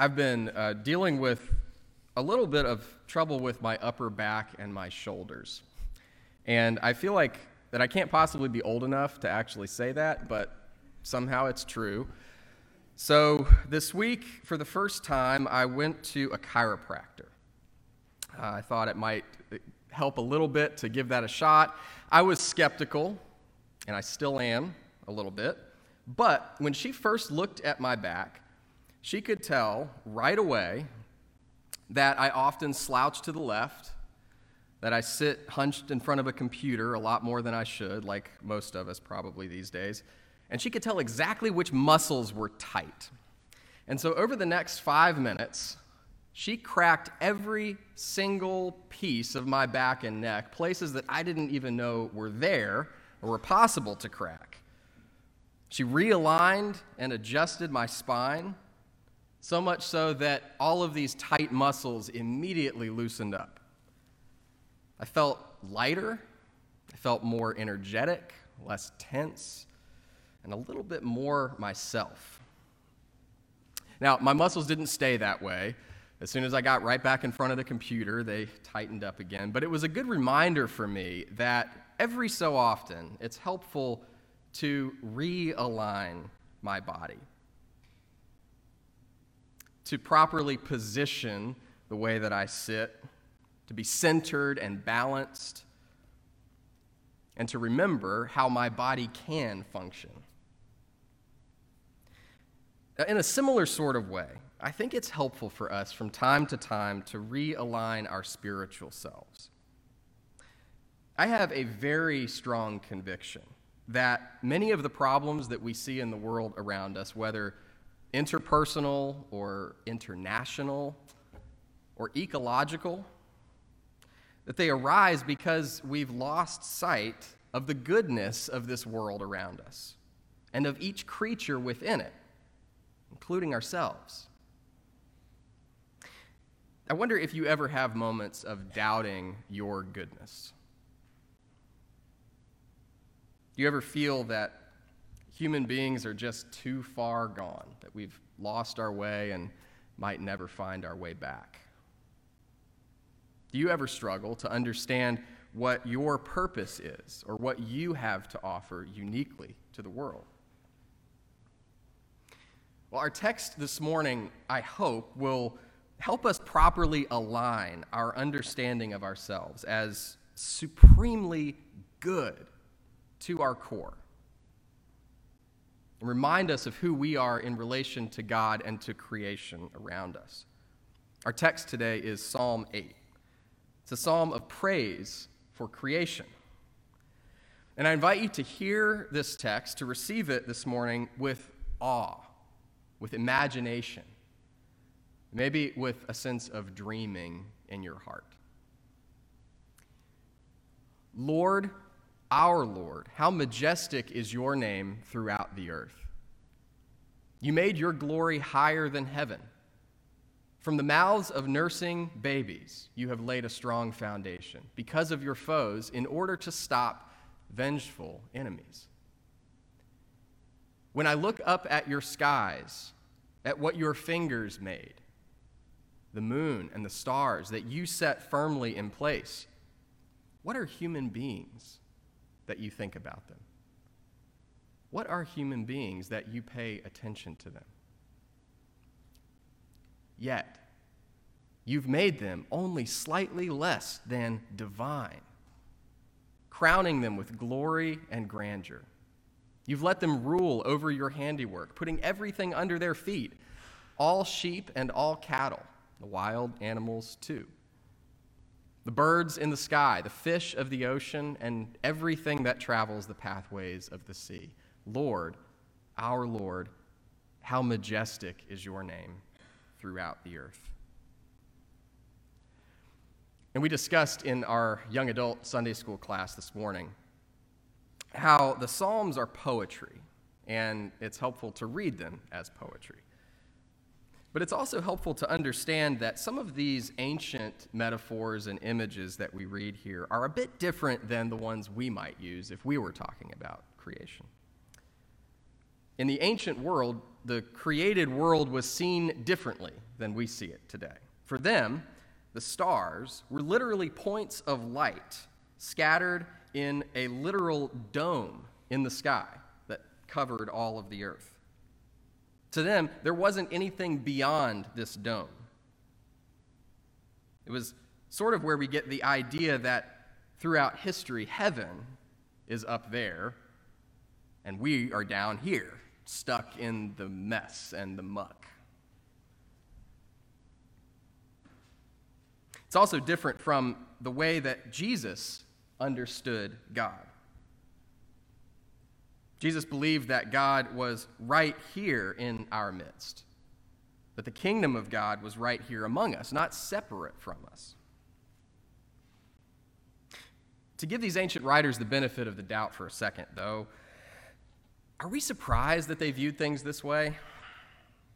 I've been uh, dealing with a little bit of trouble with my upper back and my shoulders. And I feel like that I can't possibly be old enough to actually say that, but somehow it's true. So this week, for the first time, I went to a chiropractor. Uh, I thought it might help a little bit to give that a shot. I was skeptical, and I still am a little bit. But when she first looked at my back, she could tell right away that I often slouch to the left, that I sit hunched in front of a computer a lot more than I should, like most of us probably these days, and she could tell exactly which muscles were tight. And so over the next five minutes, she cracked every single piece of my back and neck, places that I didn't even know were there or were possible to crack. She realigned and adjusted my spine so much so that all of these tight muscles immediately loosened up. I felt lighter, I felt more energetic, less tense, and a little bit more myself. Now, my muscles didn't stay that way. As soon as I got right back in front of the computer, they tightened up again. But it was a good reminder for me that every so often it's helpful to realign my body to properly position the way that I sit, to be centered and balanced, and to remember how my body can function. In a similar sort of way, I think it's helpful for us from time to time to realign our spiritual selves. I have a very strong conviction that many of the problems that we see in the world around us, whether interpersonal or international or ecological, that they arise because we've lost sight of the goodness of this world around us and of each creature within it, including ourselves. I wonder if you ever have moments of doubting your goodness. Do you ever feel that human beings are just too far gone, that we've lost our way and might never find our way back. Do you ever struggle to understand what your purpose is or what you have to offer uniquely to the world? Well, our text this morning, I hope, will help us properly align our understanding of ourselves as supremely good to our core and remind us of who we are in relation to God and to creation around us. Our text today is Psalm 8. It's a psalm of praise for creation. And I invite you to hear this text, to receive it this morning with awe, with imagination, maybe with a sense of dreaming in your heart. Lord, our Lord, how majestic is your name throughout the earth. You made your glory higher than heaven. From the mouths of nursing babies, you have laid a strong foundation because of your foes in order to stop vengeful enemies. When I look up at your skies, at what your fingers made, the moon and the stars that you set firmly in place, what are human beings? That you think about them? What are human beings that you pay attention to them? Yet, you've made them only slightly less than divine, crowning them with glory and grandeur. You've let them rule over your handiwork, putting everything under their feet, all sheep and all cattle, the wild animals too the birds in the sky, the fish of the ocean, and everything that travels the pathways of the sea. Lord, our Lord, how majestic is your name throughout the earth. And we discussed in our young adult Sunday school class this morning how the Psalms are poetry, and it's helpful to read them as poetry. But it's also helpful to understand that some of these ancient metaphors and images that we read here are a bit different than the ones we might use if we were talking about creation. In the ancient world, the created world was seen differently than we see it today. For them, the stars were literally points of light scattered in a literal dome in the sky that covered all of the earth. To them, there wasn't anything beyond this dome. It was sort of where we get the idea that throughout history, heaven is up there and we are down here, stuck in the mess and the muck. It's also different from the way that Jesus understood God. Jesus believed that God was right here in our midst, that the kingdom of God was right here among us, not separate from us. To give these ancient writers the benefit of the doubt for a second, though, are we surprised that they viewed things this way?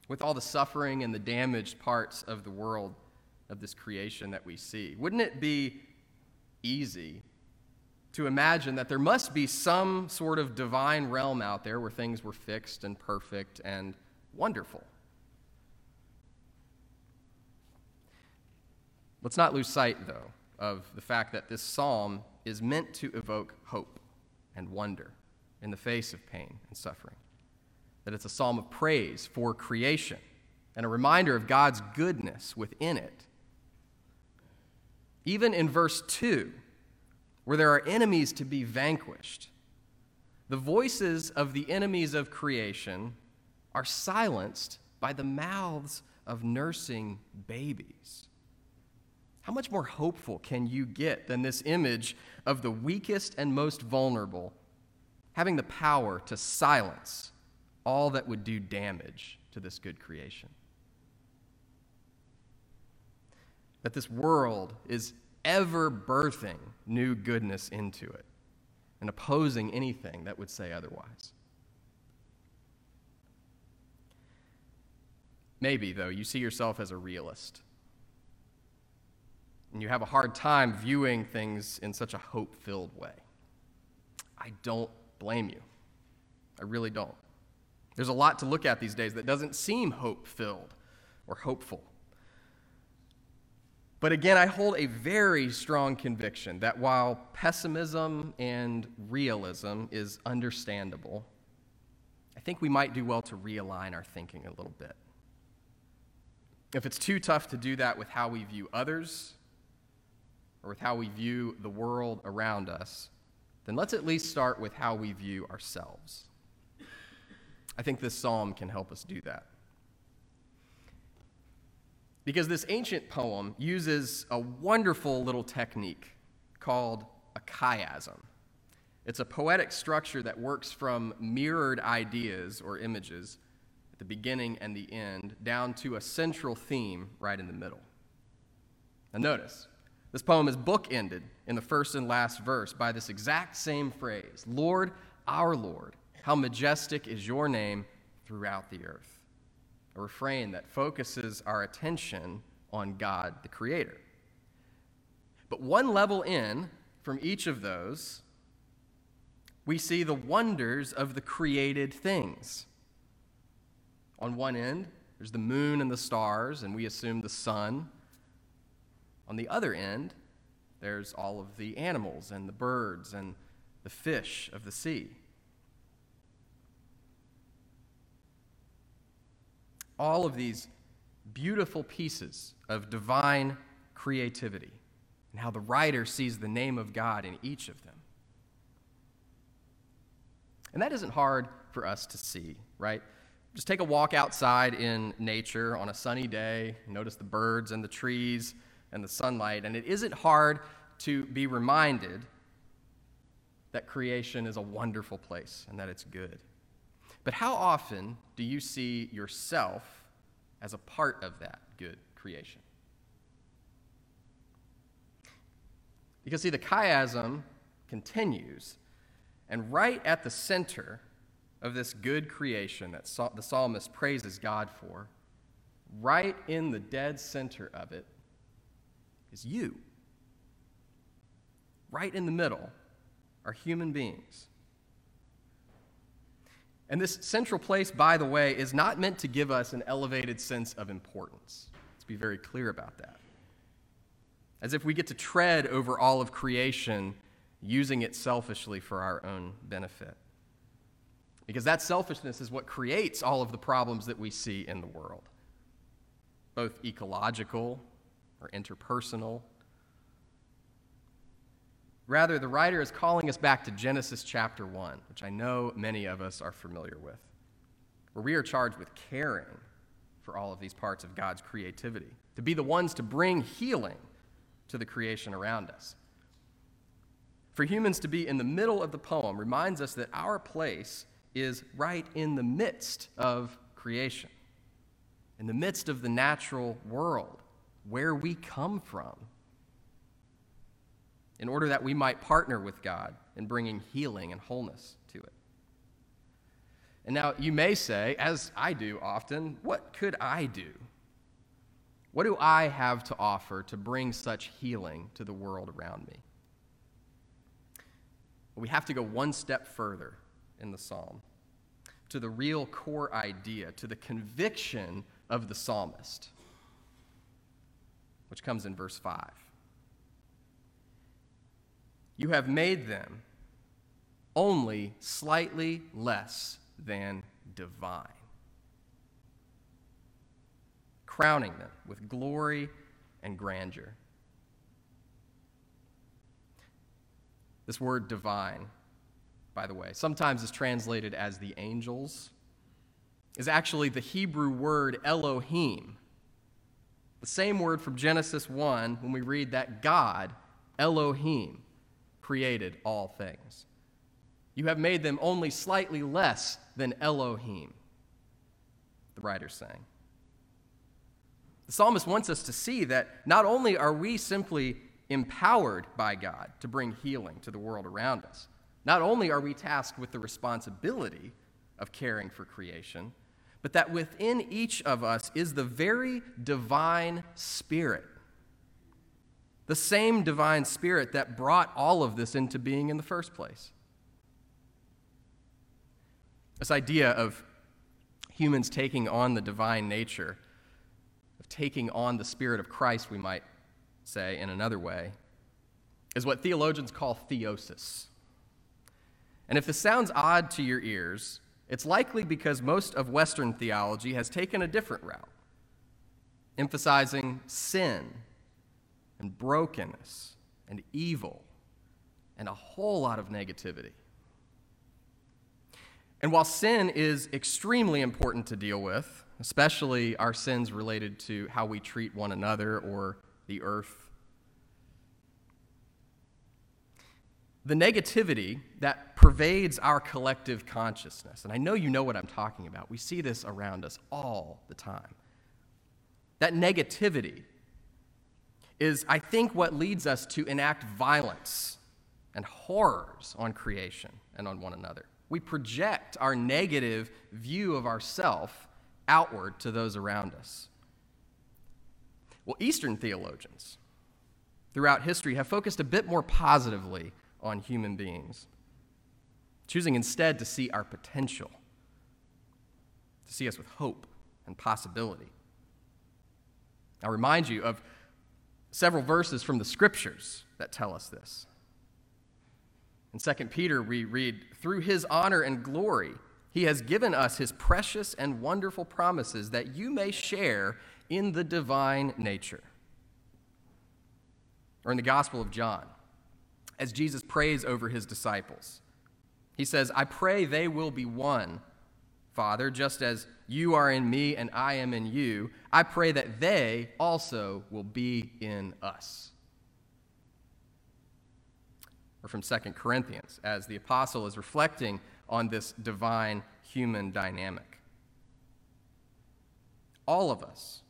With all the suffering and the damaged parts of the world, of this creation that we see? Wouldn't it be easy to imagine that there must be some sort of divine realm out there where things were fixed and perfect and wonderful. Let's not lose sight, though, of the fact that this psalm is meant to evoke hope and wonder in the face of pain and suffering. That it's a psalm of praise for creation and a reminder of God's goodness within it. Even in verse 2, where there are enemies to be vanquished. The voices of the enemies of creation are silenced by the mouths of nursing babies. How much more hopeful can you get than this image of the weakest and most vulnerable having the power to silence all that would do damage to this good creation? That this world is ever birthing new goodness into it and opposing anything that would say otherwise. Maybe, though, you see yourself as a realist. And you have a hard time viewing things in such a hope filled way. I don't blame you. I really don't. There's a lot to look at these days that doesn't seem hope filled or hopeful. But again, I hold a very strong conviction that while pessimism and realism is understandable, I think we might do well to realign our thinking a little bit. If it's too tough to do that with how we view others or with how we view the world around us, then let's at least start with how we view ourselves. I think this psalm can help us do that. Because this ancient poem uses a wonderful little technique called a chiasm. It's a poetic structure that works from mirrored ideas or images at the beginning and the end down to a central theme right in the middle. Now, notice, this poem is bookended in the first and last verse by this exact same phrase Lord, our Lord, how majestic is your name throughout the earth a refrain that focuses our attention on God the Creator. But one level in from each of those, we see the wonders of the created things. On one end, there's the moon and the stars, and we assume the sun. On the other end, there's all of the animals and the birds and the fish of the sea. All of these beautiful pieces of divine creativity and how the writer sees the name of God in each of them. And that isn't hard for us to see, right? Just take a walk outside in nature on a sunny day, notice the birds and the trees and the sunlight, and it isn't hard to be reminded that creation is a wonderful place and that it's good. But how often do you see yourself as a part of that good creation? You can see, the chiasm continues, and right at the center of this good creation that the psalmist praises God for, right in the dead center of it, is you. Right in the middle are human beings. And this central place, by the way, is not meant to give us an elevated sense of importance. Let's be very clear about that. As if we get to tread over all of creation, using it selfishly for our own benefit. Because that selfishness is what creates all of the problems that we see in the world, both ecological or interpersonal. Rather, the writer is calling us back to Genesis chapter 1, which I know many of us are familiar with, where we are charged with caring for all of these parts of God's creativity, to be the ones to bring healing to the creation around us. For humans to be in the middle of the poem reminds us that our place is right in the midst of creation, in the midst of the natural world, where we come from, in order that we might partner with God in bringing healing and wholeness to it. And now you may say, as I do often, what could I do? What do I have to offer to bring such healing to the world around me? We have to go one step further in the psalm to the real core idea, to the conviction of the psalmist, which comes in verse 5. You have made them only slightly less than divine, crowning them with glory and grandeur. This word divine by the way, sometimes is translated as the angels, is actually the Hebrew word Elohim. The same word from Genesis 1 when we read that God, Elohim, created all things. You have made them only slightly less than Elohim, the writer's saying. The psalmist wants us to see that not only are we simply empowered by God to bring healing to the world around us, not only are we tasked with the responsibility of caring for creation, but that within each of us is the very divine spirit. The same divine spirit that brought all of this into being in the first place. This idea of humans taking on the divine nature, of taking on the spirit of Christ, we might say in another way, is what theologians call theosis. And if this sounds odd to your ears, it's likely because most of Western theology has taken a different route, emphasizing sin and brokenness and evil and a whole lot of negativity. And while sin is extremely important to deal with, especially our sins related to how we treat one another or the earth the negativity that pervades our collective consciousness, and I know you know what I'm talking about, we see this around us all the time. That negativity is, I think, what leads us to enact violence and horrors on creation and on one another. We project our negative view of ourself outward to those around us. Well, Eastern theologians throughout history have focused a bit more positively on human beings, choosing instead to see our potential, to see us with hope and possibility. I'll remind you of several verses from the scriptures that tell us this. In 2 Peter, we read, Through his honor and glory, he has given us his precious and wonderful promises that you may share in the divine nature. Or in the Gospel of John, as Jesus prays over his disciples. He says, I pray they will be one, Father, just as you are in me and I am in you. I pray that they also will be in us. Or from 2 Corinthians, as the apostle is reflecting on this divine human dynamic. All of us,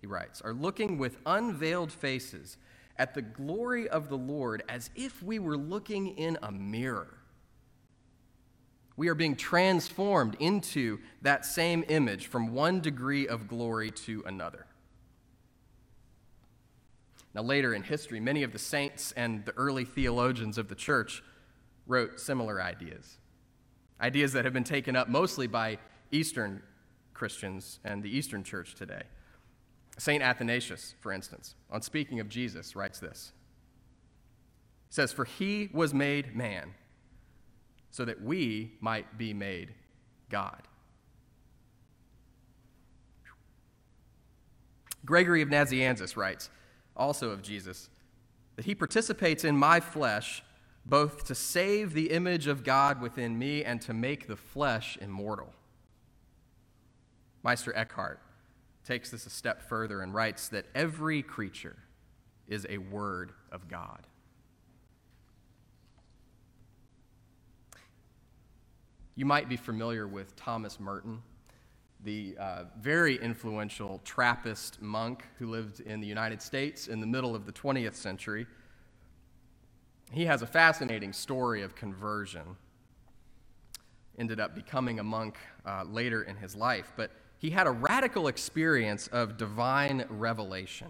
he writes, are looking with unveiled faces at the glory of the Lord as if we were looking in a mirror. We are being transformed into that same image from one degree of glory to another. Now, later in history, many of the saints and the early theologians of the church wrote similar ideas. Ideas that have been taken up mostly by Eastern Christians and the Eastern church today. St. Athanasius, for instance, on speaking of Jesus, writes this. He says, For he was made man so that we might be made God. Gregory of Nazianzus writes, also of Jesus, that he participates in my flesh both to save the image of God within me and to make the flesh immortal. Meister Eckhart takes this a step further and writes that every creature is a word of God. You might be familiar with Thomas Merton, the uh, very influential Trappist monk who lived in the United States in the middle of the 20th century. He has a fascinating story of conversion. Ended up becoming a monk uh, later in his life, but he had a radical experience of divine revelation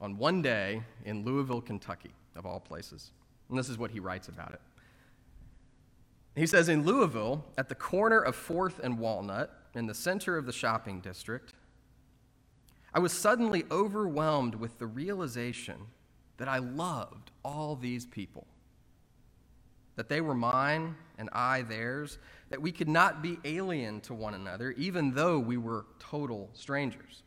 on one day in Louisville, Kentucky, of all places. And this is what he writes about it. He says in Louisville, at the corner of 4th and Walnut, in the center of the shopping district, I was suddenly overwhelmed with the realization that I loved all these people, that they were mine and I theirs, that we could not be alien to one another, even though we were total strangers.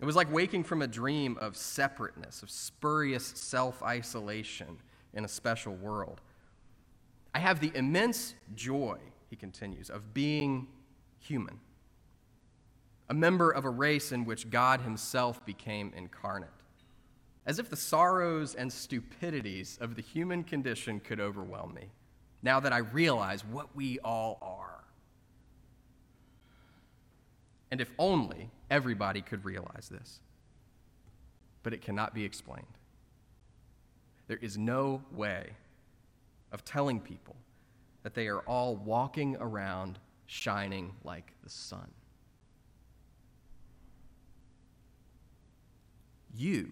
It was like waking from a dream of separateness, of spurious self isolation in a special world. I have the immense joy, he continues, of being human, a member of a race in which God himself became incarnate. As if the sorrows and stupidities of the human condition could overwhelm me, now that I realize what we all are. And if only everybody could realize this. But it cannot be explained. There is no way of telling people that they are all walking around shining like the sun. You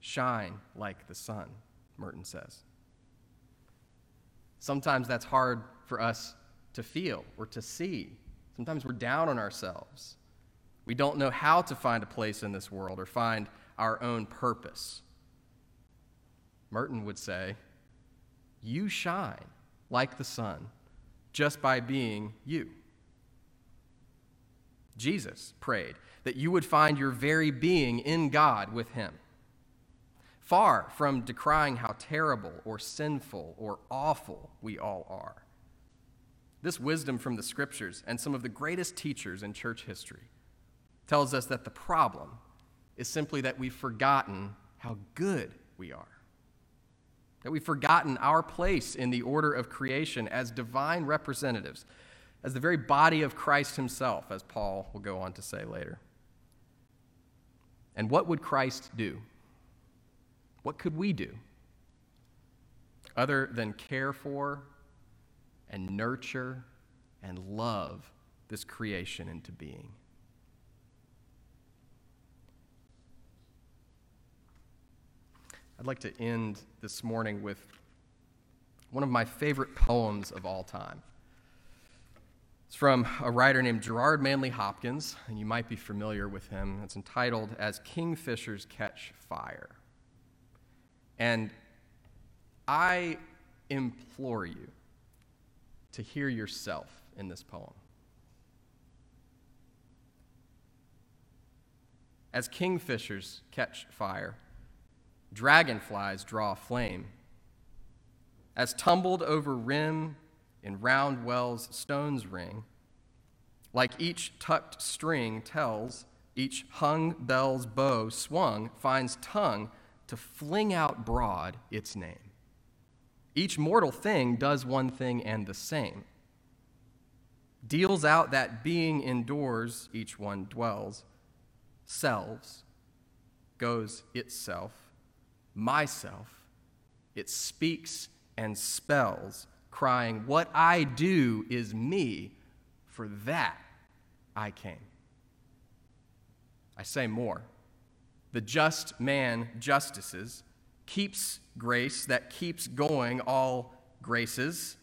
shine like the sun, Merton says. Sometimes that's hard for us to feel or to see. Sometimes we're down on ourselves. We don't know how to find a place in this world or find our own purpose. Merton would say, you shine like the sun just by being you. Jesus prayed that you would find your very being in God with Him. Far from decrying how terrible or sinful or awful we all are. This wisdom from the scriptures and some of the greatest teachers in church history tells us that the problem is simply that we've forgotten how good we are that we've forgotten our place in the order of creation as divine representatives, as the very body of Christ himself, as Paul will go on to say later. And what would Christ do? What could we do? Other than care for and nurture and love this creation into being. I'd like to end this morning with one of my favorite poems of all time. It's from a writer named Gerard Manley Hopkins, and you might be familiar with him. It's entitled As Kingfishers Catch Fire. And I implore you to hear yourself in this poem. As kingfishers catch fire, dragonflies draw flame. As tumbled over rim in round wells stones ring, like each tucked string tells, each hung bell's bow swung finds tongue to fling out broad its name. Each mortal thing does one thing and the same. Deals out that being indoors each one dwells, selves, goes itself, myself, it speaks and spells, crying, What I do is me, for that I came. I say more. The just man justices, keeps grace that keeps going all graces,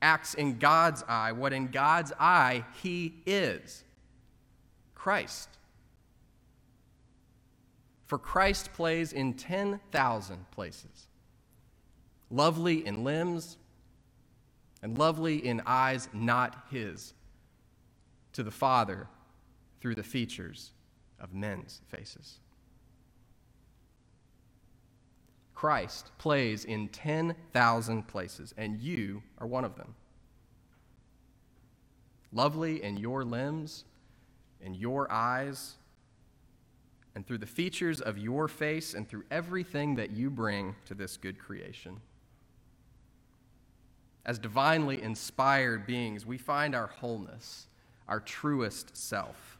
acts in God's eye what in God's eye he is Christ. For Christ plays in 10,000 places, lovely in limbs and lovely in eyes not his, to the Father through the features of men's faces. Christ plays in 10,000 places, and you are one of them. Lovely in your limbs, in your eyes, and through the features of your face, and through everything that you bring to this good creation. As divinely inspired beings, we find our wholeness, our truest self,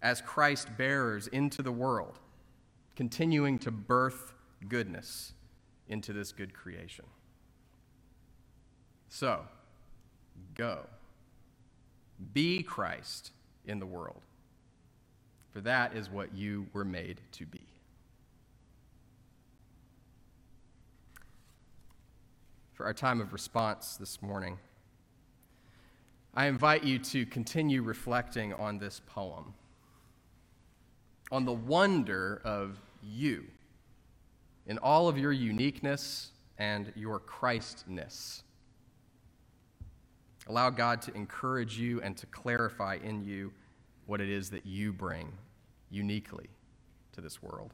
as Christ bearers into the world, continuing to birth goodness into this good creation. So, go. Be Christ in the world, for that is what you were made to be. For our time of response this morning, I invite you to continue reflecting on this poem, on the wonder of you in all of your uniqueness and your Christness. Allow God to encourage you and to clarify in you what it is that you bring uniquely to this world.